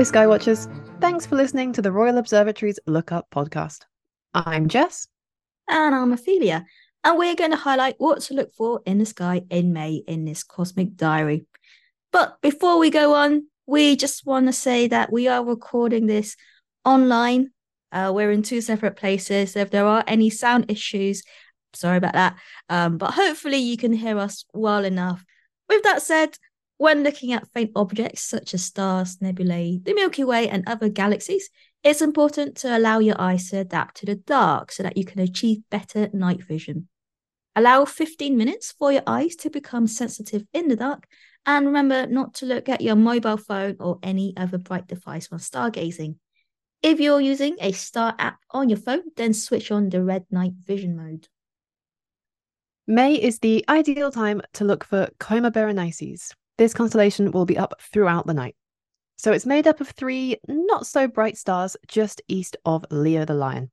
Hello, Skywatchers. Thanks for listening to the Royal Observatory's Look Up podcast. I'm Jess. And I'm Affelia. And we're going to highlight what to look for in the sky in May in this cosmic diary. But before we go on, we just want to say that we are recording this online. Uh, we're in two separate places. If there are any sound issues, sorry about that. Um, but hopefully you can hear us well enough. With that said, when looking at faint objects such as stars, nebulae, the Milky Way, and other galaxies, it's important to allow your eyes to adapt to the dark so that you can achieve better night vision. Allow 15 minutes for your eyes to become sensitive in the dark, and remember not to look at your mobile phone or any other bright device when stargazing. If you're using a star app on your phone, then switch on the red night vision mode. May is the ideal time to look for Coma Berenices, this constellation will be up throughout the night. So it's made up of three not so bright stars just east of Leo the Lion.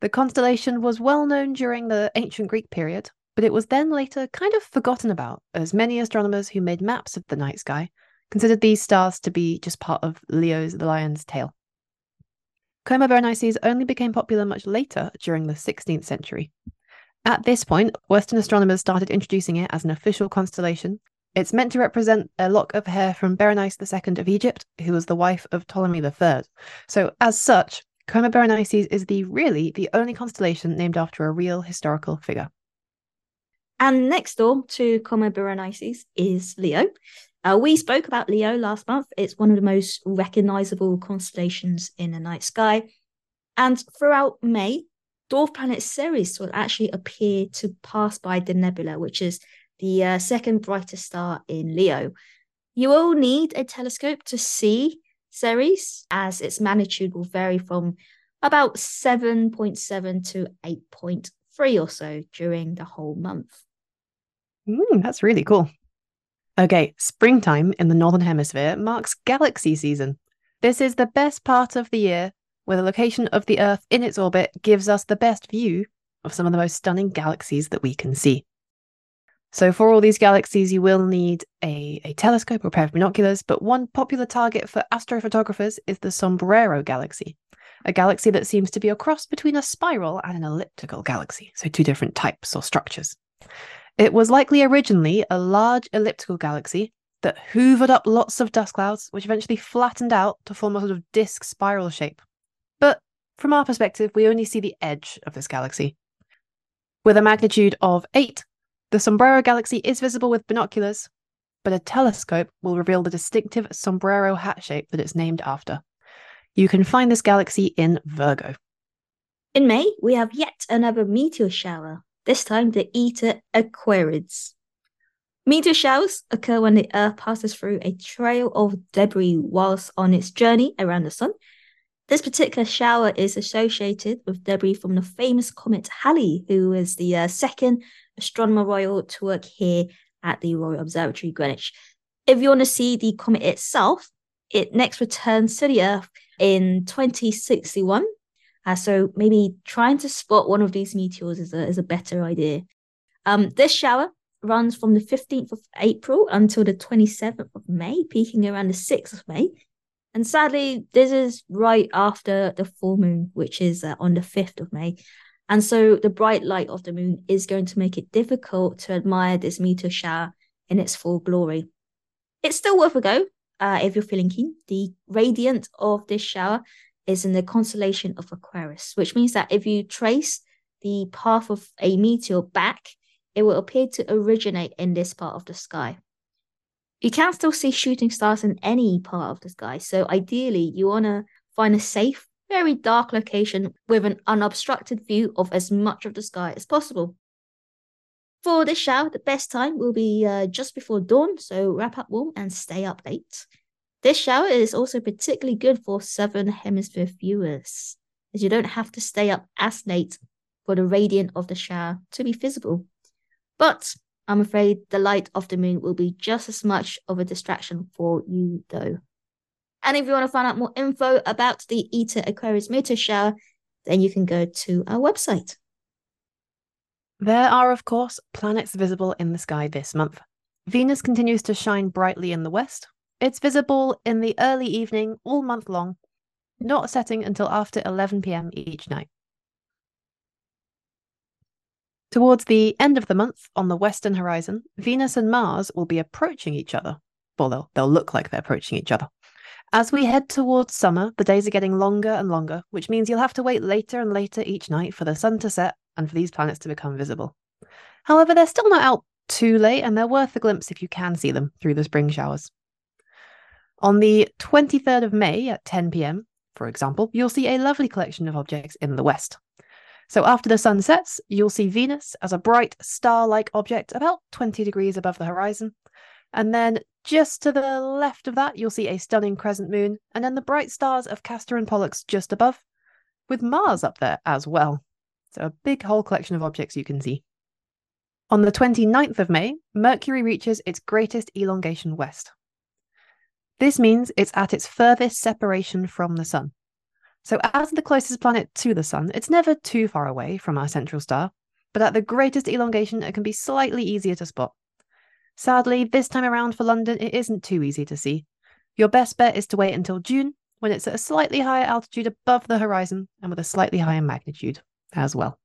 The constellation was well known during the ancient Greek period, but it was then later kind of forgotten about, as many astronomers who made maps of the night sky considered these stars to be just part of Leo's the Lion's tail. Coma Berenices only became popular much later during the 16th century. At this point, Western astronomers started introducing it as an official constellation it's meant to represent a lock of hair from Berenice II of Egypt, who was the wife of Ptolemy III. So, as such, Coma Berenices is the really the only constellation named after a real historical figure. And next door to Coma Berenices is Leo. Uh, we spoke about Leo last month. It's one of the most recognizable constellations in the night sky. And throughout May, dwarf planet Ceres will actually appear to pass by Denebola, which is the uh, second brightest star in Leo. You will need a telescope to see Ceres, as its magnitude will vary from about 7.7 to 8.3 or so during the whole month. Mm, that's really cool. Okay, springtime in the Northern Hemisphere marks galaxy season. This is the best part of the year where the location of the Earth in its orbit gives us the best view of some of the most stunning galaxies that we can see. So, for all these galaxies, you will need a, a telescope or a pair of binoculars, but one popular target for astrophotographers is the Sombrero Galaxy, a galaxy that seems to be a cross between a spiral and an elliptical galaxy, so two different types or structures. It was likely originally a large elliptical galaxy that hoovered up lots of dust clouds, which eventually flattened out to form a sort of disk spiral shape. But from our perspective, we only see the edge of this galaxy. With a magnitude of 8, the Sombrero Galaxy is visible with binoculars, but a telescope will reveal the distinctive sombrero hat shape that it's named after. You can find this galaxy in Virgo. In May, we have yet another meteor shower, this time the Eta Aquarids. Meteor showers occur when the Earth passes through a trail of debris whilst on its journey around the Sun. This particular shower is associated with debris from the famous comet Halley, who was the uh, second astronomer royal to work here at the Royal Observatory Greenwich. If you want to see the comet itself, it next returns to the Earth in 2061. Uh, so maybe trying to spot one of these meteors is a, is a better idea. Um, this shower runs from the 15th of April until the 27th of May, peaking around the 6th of May. And sadly, this is right after the full moon, which is uh, on the 5th of May. And so the bright light of the moon is going to make it difficult to admire this meteor shower in its full glory. It's still worth a go uh, if you're feeling keen. The radiant of this shower is in the constellation of Aquarius, which means that if you trace the path of a meteor back, it will appear to originate in this part of the sky. You can still see shooting stars in any part of the sky. So ideally, you want to find a safe, very dark location with an unobstructed view of as much of the sky as possible. For this shower, the best time will be uh, just before dawn, so wrap up warm and stay up late. This shower is also particularly good for Southern Hemisphere viewers, as you don't have to stay up as late for the radiant of the shower to be visible. But I'm afraid the light of the moon will be just as much of a distraction for you, though. And if you want to find out more info about the Eta Aquarids meteor shower, then you can go to our website. There are, of course, planets visible in the sky this month. Venus continues to shine brightly in the west, It's visible in the early evening all month long, not setting until after 11 pm each night. Towards the end of the month, on the western horizon, Venus and Mars will be approaching each other. Well, they'll, they'll look like they're approaching each other. As we head towards summer, the days are getting longer and longer, which means you'll have to wait later and later each night for the sun to set and for these planets to become visible. However, they're still not out too late and they're worth a glimpse if you can see them through the spring showers. On the 23rd of May at 10 pm, for example, you'll see a lovely collection of objects in the west. So after the sun sets, you'll see Venus as a bright star like object about 20 degrees above the horizon. And then just to the left of that, you'll see a stunning crescent moon, and then the bright stars of Castor and Pollux just above, with Mars up there as well. So a big whole collection of objects you can see. On the 29th of May, Mercury reaches its greatest elongation west. This means it's at its furthest separation from the Sun. So, as the closest planet to the Sun, it's never too far away from our central star, but at the greatest elongation, it can be slightly easier to spot. Sadly, this time around for London, it isn't too easy to see. Your best bet is to wait until June, when it's at a slightly higher altitude above the horizon and with a slightly higher magnitude as well.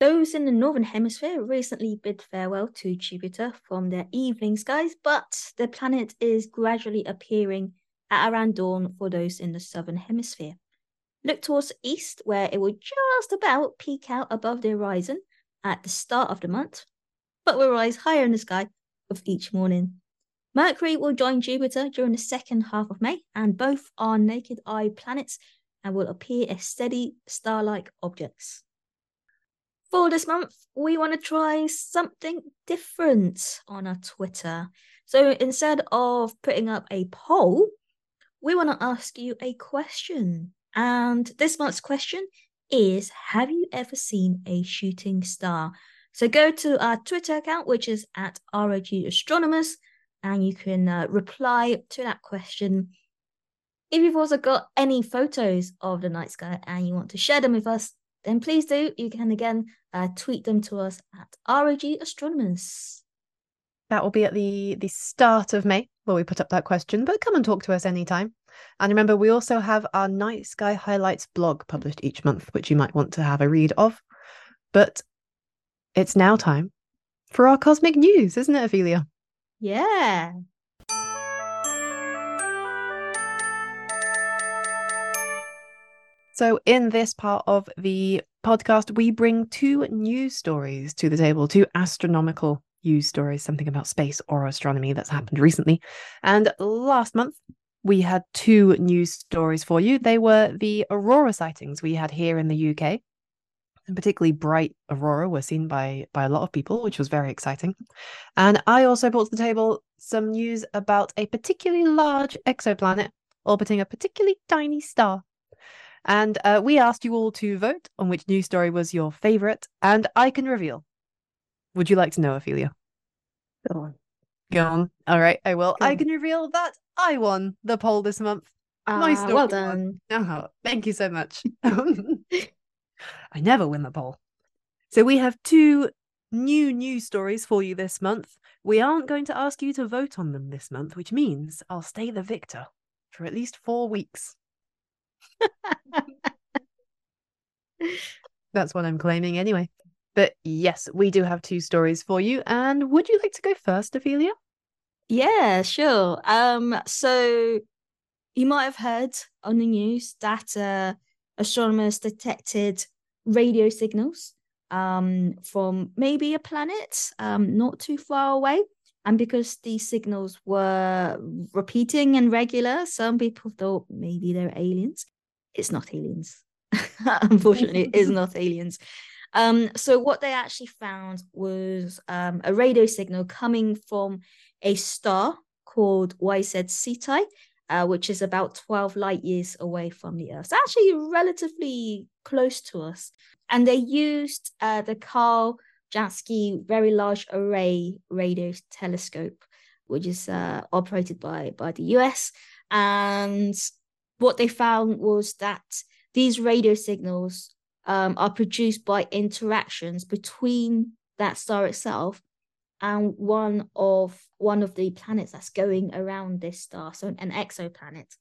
Those in the Northern Hemisphere recently bid farewell to Jupiter from their evening skies, but the planet is gradually appearing at around dawn for those in the Southern Hemisphere. Look towards east, where it will just about peek out above the horizon at the start of the month, but will rise higher in the sky with each morning. Mercury will join Jupiter during the second half of May, and both are naked eye planets and will appear as steady star like objects. For this month, we want to try something different on our Twitter. So instead of putting up a poll, we want to ask you a question. And this month's question is Have you ever seen a shooting star? So go to our Twitter account, which is at ROG Astronomers, and you can uh, reply to that question. If you've also got any photos of the night sky and you want to share them with us, then please do. You can again uh, tweet them to us at ROG Astronomers. That will be at the the start of May where we put up that question, but come and talk to us anytime. And remember, we also have our Night Sky Highlights blog published each month, which you might want to have a read of. But it's now time for our cosmic news, isn't it, Affelia? Yeah. So, in this part of the podcast, we bring two news stories to the table, two astronomical news stories, something about space or astronomy that's happened recently. And last month, we had two news stories for you. They were the aurora sightings we had here in the UK and particularly bright aurora were seen by by a lot of people, which was very exciting. And I also brought to the table some news about a particularly large exoplanet orbiting a particularly tiny star. And uh, we asked you all to vote on which news story was your favorite, and I can reveal. Would you like to know, Affelia? Go on. Go on. All right, I will. Go I on. can reveal that I won the poll this month. Uh, My story. Well done. Oh, thank you so much. I never win the poll. So we have two new news stories for you this month. We aren't going to ask you to vote on them this month, which means I'll stay the victor for at least four weeks. That's what I'm claiming anyway. But yes, we do have two stories for you. And would you like to go first, Affelia? Yeah, sure. Um, so you might have heard on the news that uh, astronomers detected radio signals um, from maybe a planet um, not too far away. And because these signals were repeating and regular, some people thought maybe they're aliens. It's not aliens. Unfortunately, it is not aliens. Um, so what they actually found was um, a radio signal coming from a star called YZ Ceti, uh, which is about 12 light years away from the Earth. It's actually relatively close to us. And they used uh, the Karl Jansky Very Large Array Radio Telescope, which is uh, operated by, by the US. And what they found was that these radio signals um, are produced by interactions between that star itself and one of one of the planets that's going around this star, so an exoplanet.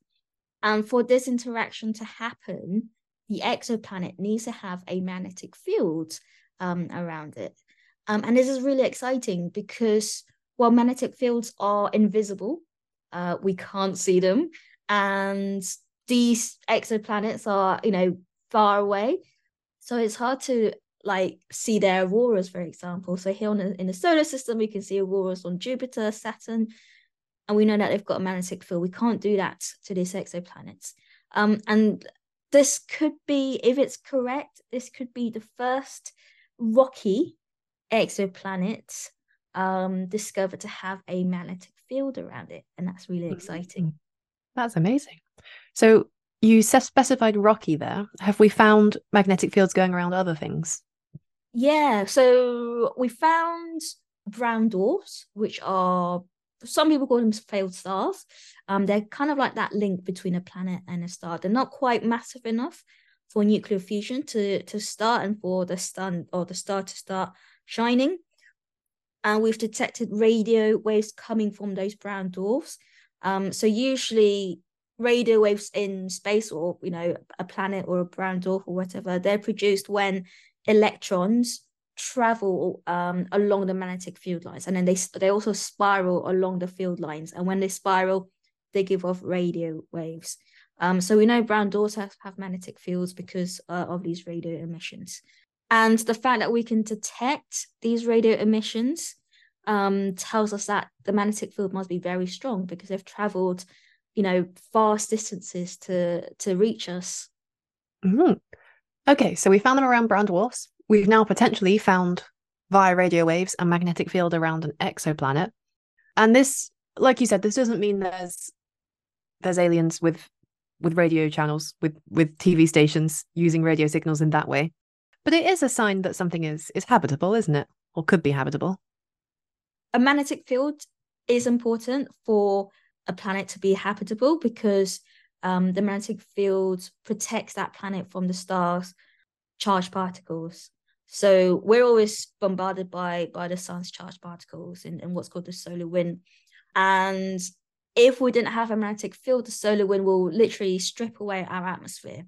And for this interaction to happen, the exoplanet needs to have a magnetic field um, around it. Um, and this is really exciting because while magnetic fields are invisible, uh, we can't see them, and these exoplanets are, you know, far away. So it's hard to like see their auroras, for example. So here on the, in the solar system, we can see auroras on Jupiter, Saturn, and we know that they've got a magnetic field. We can't do that to these exoplanets. Um, and this could be, if it's correct, this could be the first rocky exoplanet um, discovered to have a magnetic field around it. And that's really exciting. Mm-hmm. That's amazing. So you specified rocky there. Have we found magnetic fields going around other things? Yeah. So we found brown dwarfs, which are some people call them failed stars. Um, they're kind of like that link between a planet and a star. They're not quite massive enough for nuclear fusion to to start and for the sun or the star to start shining. And we've detected radio waves coming from those brown dwarfs. Um, so usually radio waves in space or you know a planet or a brown dwarf or whatever, they're produced when electrons travel um, along the magnetic field lines and then they they also spiral along the field lines and when they spiral they give off radio waves. Um, so we know brown dwarfs have, have magnetic fields because uh, of these radio emissions. And the fact that we can detect these radio emissions um, tells us that the magnetic field must be very strong because they've traveled you know vast distances to to reach us mm-hmm. okay so we found them around brown dwarfs we've now potentially found via radio waves a magnetic field around an exoplanet. And this, like you said, this doesn't mean there's there's aliens with with radio channels, with with TV stations using radio signals in that way. But it is a sign that something is is habitable, isn't it? Or could be habitable. A magnetic field is important for a planet to be habitable because um, the magnetic field protects that planet from the star's charged particles. So we're always bombarded by by the sun's charged particles in, in what's called the solar wind. And if we didn't have a magnetic field, the solar wind will literally strip away our atmosphere.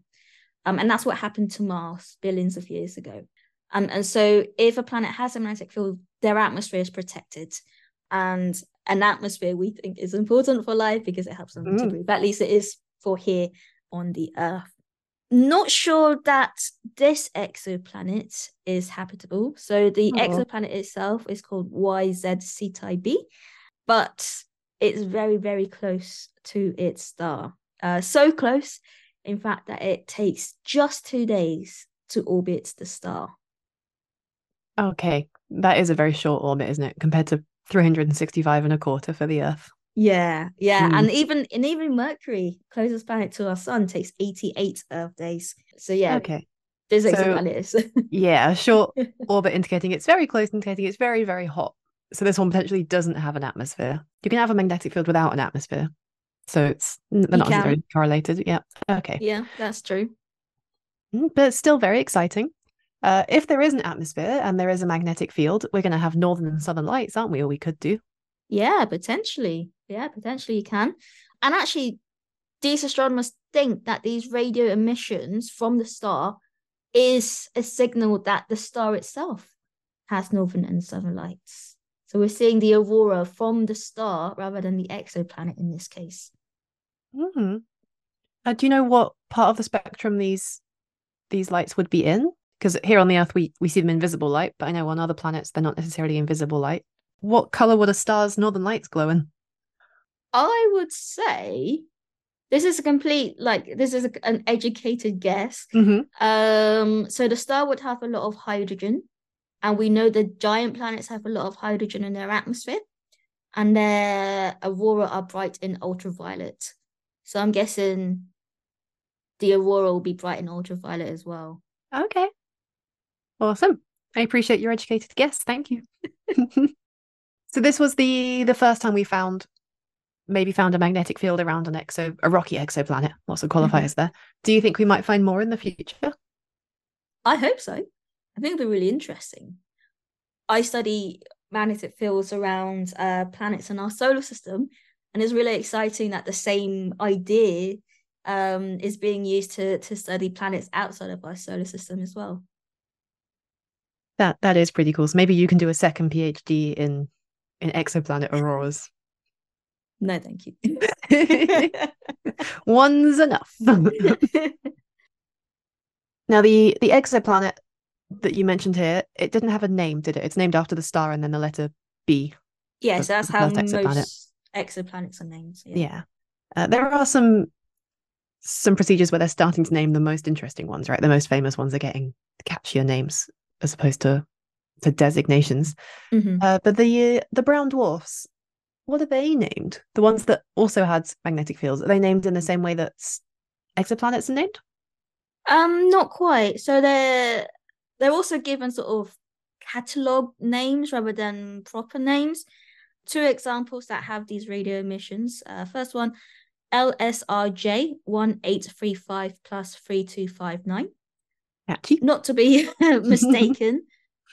Um, and that's what happened to Mars billions of years ago. Um, and so if a planet has a magnetic field, their atmosphere is protected. And an atmosphere we think is important for life because it helps them mm. to breathe. At least it is for here on the Earth not sure that this exoplanet is habitable. So the oh. exoplanet itself is called YZ Ceti b, but it's very, very close to its star. Uh, so close, in fact, that it takes just two days to orbit the star. Okay, that is a very short orbit, isn't it, compared to 365 and a quarter for the Earth? Yeah, yeah, mm. and even and even Mercury, closest planet to our sun, takes eighty eight Earth days. So yeah, okay, there's so, planets. yeah, a short orbit indicating it's very close, indicating it's very very hot. So this one potentially doesn't have an atmosphere. You can have a magnetic field without an atmosphere, so it's they're not necessarily correlated. Yeah, okay. Yeah, that's true. Mm, but still very exciting. Uh, if there is an atmosphere and there is a magnetic field, we're going to have northern and southern lights, aren't we? Or we could do. Yeah, potentially. Yeah, potentially you can. And actually, these astronomers think that these radio emissions from the star is a signal that the star itself has northern and southern lights. So we're seeing the aurora from the star rather than the exoplanet in this case. Mm-hmm. Uh, do you know what part of the spectrum these these lights would be in? Because here on the Earth we we see them in visible light, but I know on other planets they're not necessarily invisible light. What color would a star's northern lights glow in? I would say this is a complete like this is a, an educated guess. Mm-hmm. Um, so the star would have a lot of hydrogen, and we know the giant planets have a lot of hydrogen in their atmosphere, and their aurora are bright in ultraviolet. So I'm guessing the aurora will be bright in ultraviolet as well. Okay, awesome. I appreciate your educated guess. Thank you. so this was the the first time we found maybe found a magnetic field around an exo a rocky exoplanet. Lots of qualifiers mm-hmm. there. Do you think we might find more in the future? I hope so. I think it'll be really interesting. I study magnetic fields around uh, planets in our solar system. And it's really exciting that the same idea um, is being used to to study planets outside of our solar system as well. That that is pretty cool. So maybe you can do a second PhD in in exoplanet auroras. No, thank you. One's enough. now the the exoplanet that you mentioned here, it didn't have a name, did it? It's named after the star and then the letter B. Yes, that's how exoplanet. most exoplanets are named. Yeah. yeah. Uh, there are some some procedures where they're starting to name the most interesting ones, right? The most famous ones are getting catchier names as opposed to to designations. Mm-hmm. Uh, but the the brown dwarfs, what are they named? The ones that also had magnetic fields, are they named in the same way that exoplanets are named? Um, not quite. So they're they're also given sort of catalog names rather than proper names. Two examples that have these radio emissions. Uh, first one, LSRJ one eight three five plus three two five nine. Not to be mistaken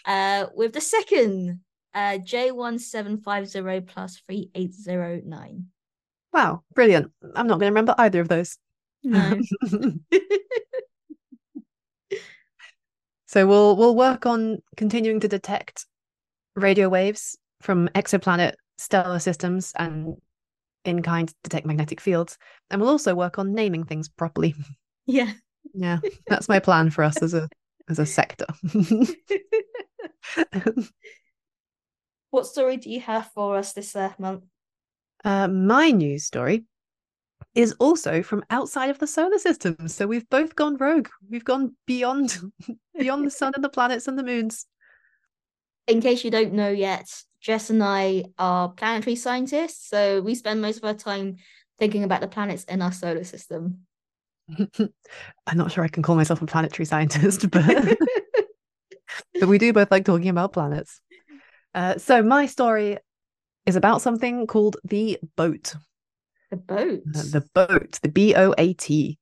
uh, with the second uh, J1750 plus 3809. Wow, brilliant. I'm not going to remember either of those. No. so we'll we'll work on continuing to detect radio waves from exoplanet stellar systems and in kind detect magnetic fields and we'll also work on naming things properly. Yeah. Yeah, that's my plan for us as a as a sector. what story do you have for us this uh, month? Uh, my news story is also from outside of the solar system. So we've both gone rogue. We've gone beyond beyond the sun and the planets and the moons. In case you don't know yet, Jess and I are planetary scientists, so we spend most of our time thinking about the planets in our solar system. I'm not sure I can call myself a planetary scientist, but but we do both like talking about planets. Uh, so my story is about something called the boat. The boat. Uh, the boat. The B O A T.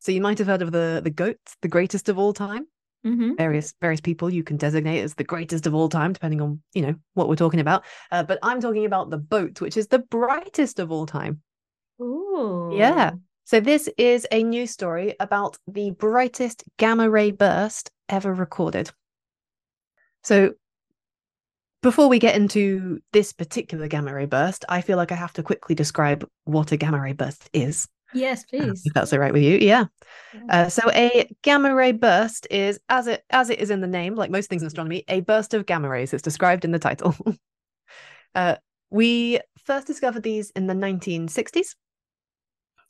So you might have heard of the the goat, the greatest of all time. Mm-hmm. Various various people you can designate as the greatest of all time, depending on you know what we're talking about. Uh, but I'm talking about the boat, which is the brightest of all time. Oh, yeah. So this is a news story about the brightest gamma ray burst ever recorded. So before we get into this particular gamma ray burst, I feel like I have to quickly describe what a gamma ray burst is. Yes, please. if that's all right with you, yeah. Uh, so a gamma ray burst is, as it as it is in the name, like most things in astronomy, a burst of gamma rays. It's described in the title. uh, we first discovered these in the 1960s.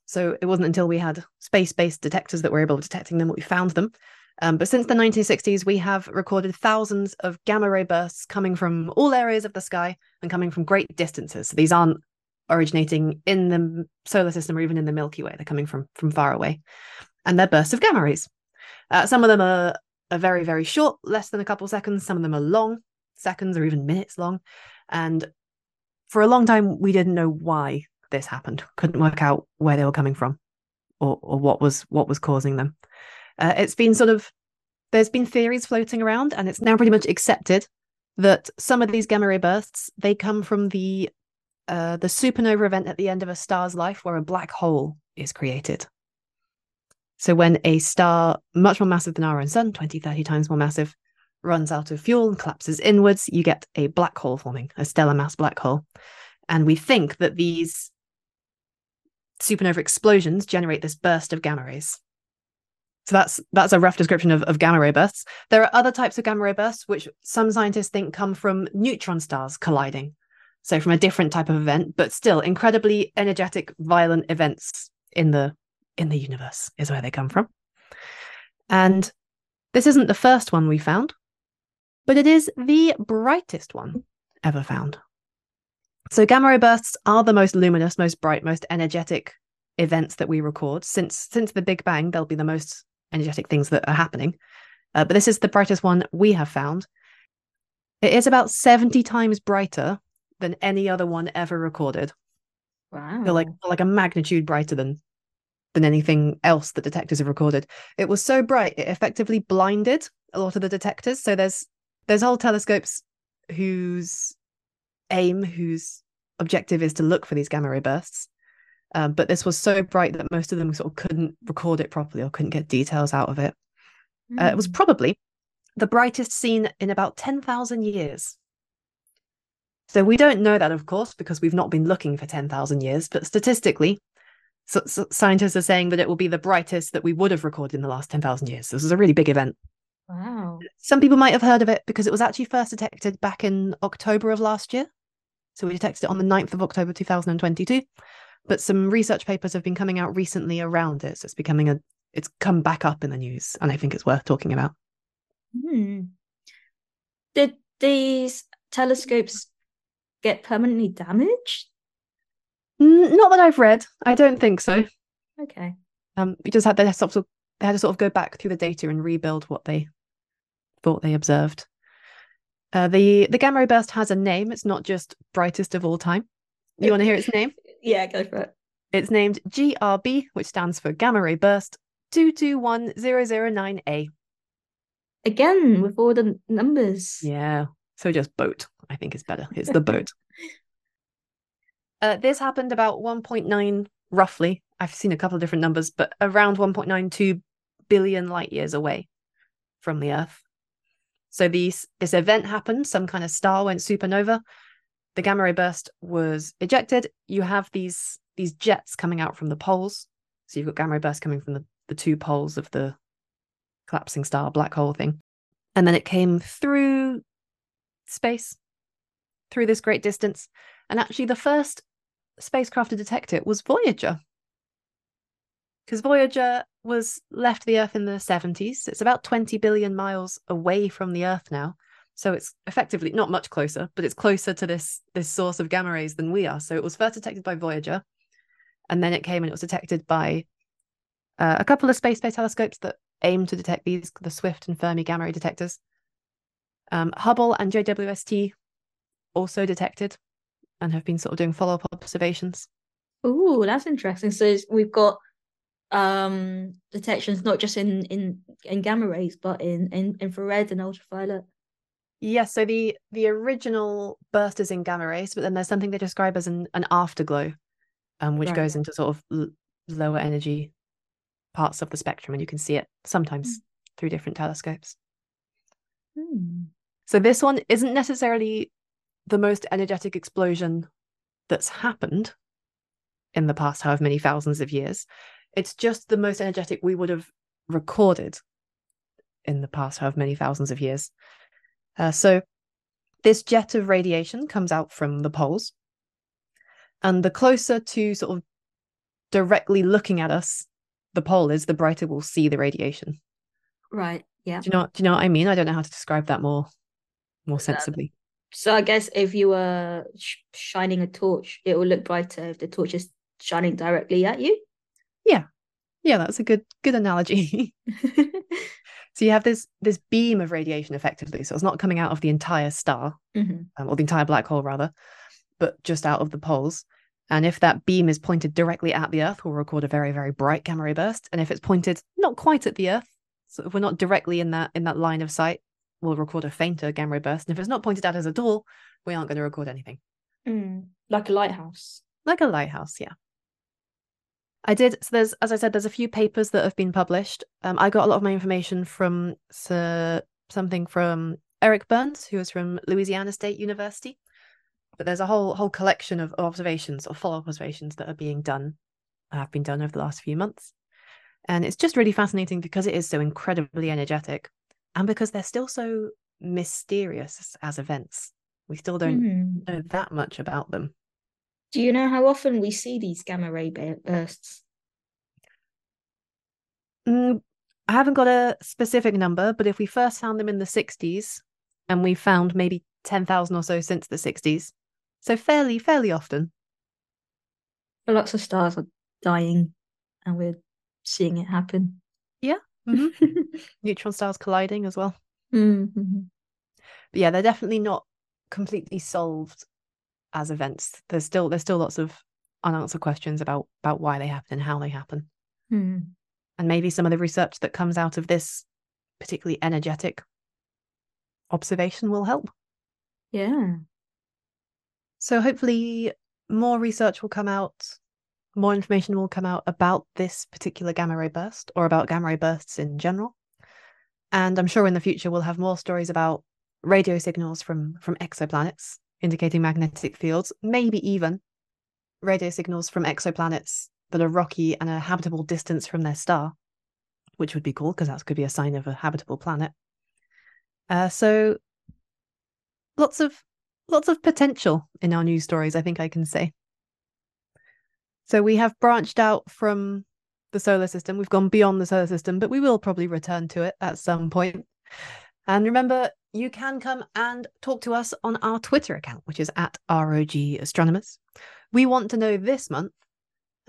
So it wasn't until we had space-based detectors that we were able of detecting them that we found them. Um, but since the 1960s, we have recorded thousands of gamma ray bursts coming from all areas of the sky and coming from great distances. So these aren't originating in the solar system or even in the Milky Way. They're coming from from far away, and they're bursts of gamma rays. Uh, some of them are, are very very short, less than a couple seconds. Some of them are long, seconds or even minutes long. And for a long time, we didn't know why this happened. Couldn't work out where they were coming from, or or what was what was causing them. Uh, it's been sort of there's been theories floating around, and it's now pretty much accepted that some of these gamma ray bursts they come from the uh, the supernova event at the end of a star's life, where a black hole is created. So when a star much more massive than our own sun, 20, 30 times more massive, runs out of fuel and collapses inwards, you get a black hole forming, a stellar mass black hole. And we think that these supernova explosions generate this burst of gamma rays. So that's that's a rough description of, of gamma ray bursts. There are other types of gamma ray bursts which some scientists think come from neutron stars colliding. So from a different type of event, but still incredibly energetic, violent events in the in the universe is where they come from. And this isn't the first one we found, but it is the brightest one ever found. So gamma ray bursts are the most luminous, most bright, most energetic events that we record since since the Big Bang. They'll be the most energetic things that are happening. Uh, but this is the brightest one we have found. It is about 70 times brighter than any other one ever recorded. Wow. So like like a magnitude brighter than than anything else that detectors have recorded. It was so bright it effectively blinded a lot of the detectors. So there's there's whole telescopes whose aim, whose objective is to look for these gamma ray bursts. Um, but this was so bright that most of them sort of couldn't record it properly or couldn't get details out of it. Mm. Uh, it was hmm. probably the brightest seen in about 10,000 years. So we don't know that, of course, because we've not been looking for 10,000 years, but statistically, so, so scientists are saying that it will be the brightest that we would have recorded in the last 10,000 years. This is a really big event. Wow. Some people might have heard of it because it was actually first detected back in October of last year. So we detected it on the 9th of October 2022. But some research papers have been coming out recently around it. So it's becoming a, it's come back up in the news. And I think it's worth talking about. Hmm. Did these telescopes get permanently damaged? Not that I've read. I don't think so. Okay. Um, we just had they sort of they had to sort of go back through the data and rebuild what they thought they observed. Uh, the the gamma ray burst has a name. It's not just brightest of all time. You want to hear its name? yeah, go for it. It's named GRB, which stands for Gamma Ray Burst 221009A. Again, with all the numbers. Yeah. So just boat, I think is better. It's the boat. Uh, this happened about 1.9, roughly. I've seen a couple of different numbers, but around 1.92 billion light years away from the Earth. So these this event happened. Some kind of star went supernova. The gamma ray burst was ejected. You have these these jets coming out from the poles. So you've got gamma ray burst coming from the, the two poles of the collapsing star black hole thing. And then it came through space, through this great distance. And actually, the first spacecraft to detect it was Voyager. Because Voyager was left the Earth in the 70s. It's about 20 billion miles away from the Earth now. So it's effectively not much closer, but it's closer to this this source of gamma rays than we are. So it was first detected by Voyager, and then it came and it was detected by uh, a couple of space-based telescopes that aim to detect these, the Swift and Fermi gamma ray detectors. Um, Hubble and JWST also detected and have been sort of doing follow up observations. Oh, that's interesting. So we've got um detections not just in in in gamma rays but in in infrared and ultraviolet. Yes, so the the original burst is in gamma rays, but then there's something they describe as an, an afterglow, um, which right. goes into sort of l- lower energy parts of the spectrum, and you can see it sometimes mm. through different telescopes. Mm. So this one isn't necessarily the most energetic explosion that's happened in the past however many thousands of years. It's just the most energetic we would have recorded in the past however many thousands of years. Uh, so this jet of radiation comes out from the poles. And the closer to sort of directly looking at us the pole is, the brighter we'll see the radiation. Right. Yeah. Do you know? Do you know what I mean? I don't know how to describe that more, more sensibly. So I guess if you were sh- shining a torch, it will look brighter if the torch is shining directly at you. Yeah, yeah, that's a good good analogy. so you have this this beam of radiation effectively, so it's not coming out of the entire star mm-hmm. um, or the entire black hole rather, but just out of the poles. And if that beam is pointed directly at the Earth, we'll record a very very bright gamma ray burst. And if it's pointed not quite at the Earth, so if we're not directly in that in that line of sight, we'll record a fainter gamma ray burst. And if it's not pointed at as at all, we aren't going to record anything. Mm, like a lighthouse. Like a lighthouse, yeah. I did. So there's, as I said, there's a few papers that have been published. Um, I got a lot of my information from uh, something from Eric Burns, who is from Louisiana State University. But there's a whole whole collection of observations or follow up observations that are being done, have been done over the last few months, and it's just really fascinating because it is so incredibly energetic and because they're still so mysterious as events. We still don't mm. know that much about them. Do you know how often we see these gamma ray bursts? Mm, I haven't got a specific number, but if we first found them in the 60s and we found maybe 10,000 or so since the 60s, so fairly, fairly often. But lots of stars are dying and we're seeing it happen. Yeah, Mm-hmm. Neutron stars colliding as well. Mm-hmm. But yeah, they're definitely not completely solved as events. There's still there's still lots of unanswered questions about about why they happen and how they happen. Mm. And maybe some of the research that comes out of this particularly energetic observation will help. Yeah. So hopefully more research will come out, more information will come out about this particular gamma ray burst or about gamma ray bursts in general. And I'm sure in the future we'll have more stories about radio signals from from exoplanets indicating magnetic fields, maybe even radio signals from exoplanets that are rocky and a habitable distance from their star, which would be cool because that could be a sign of a habitable planet. Uh, so lots of lots of potential in our news stories, I think I can say. So we have branched out from the solar system. We've gone beyond the solar system, but we will probably return to it at some point. And remember, you can come and talk to us on our Twitter account, which is at ROG Astronomers. We want to know this month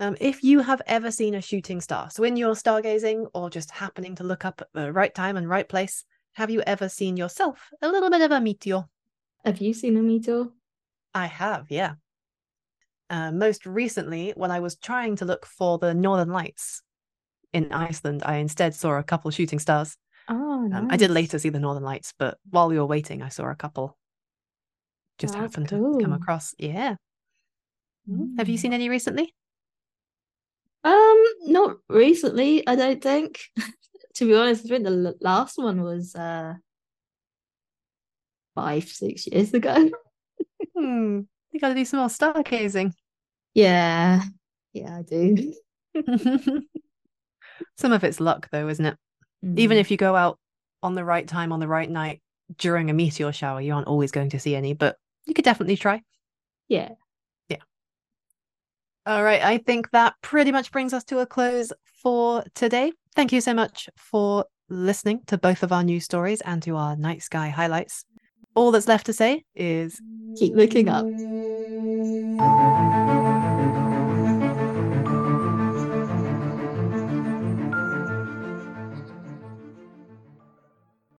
um, if you have ever seen a shooting star. So, in your stargazing or just happening to look up at the right time and right place, have you ever seen yourself a little bit of a meteor? Have you seen a meteor? I have, yeah. Uh, most recently, when I was trying to look for the Northern Lights in Iceland, I instead saw a couple shooting stars. Oh, nice. Um, I did later see the Northern Lights, but while we were waiting, I saw a couple. Just That's happened to come across. Yeah. Mm. Have you Mm. seen any recently? Um, not recently, I don't think. To be honest, I think the last one was uh five, six years ago. Hmm. You got to do some more stargazing. Yeah, yeah, I do. some of it's luck, though, isn't it? Even Mm. if you go out on the right time on the right night during a meteor shower, you aren't always going to see any, but you could definitely try. Yeah. Yeah, All right, I think that pretty much brings us to a close for today. Thank you so much for listening to both of our news stories and to our night sky highlights. All that's left to say is keep looking up.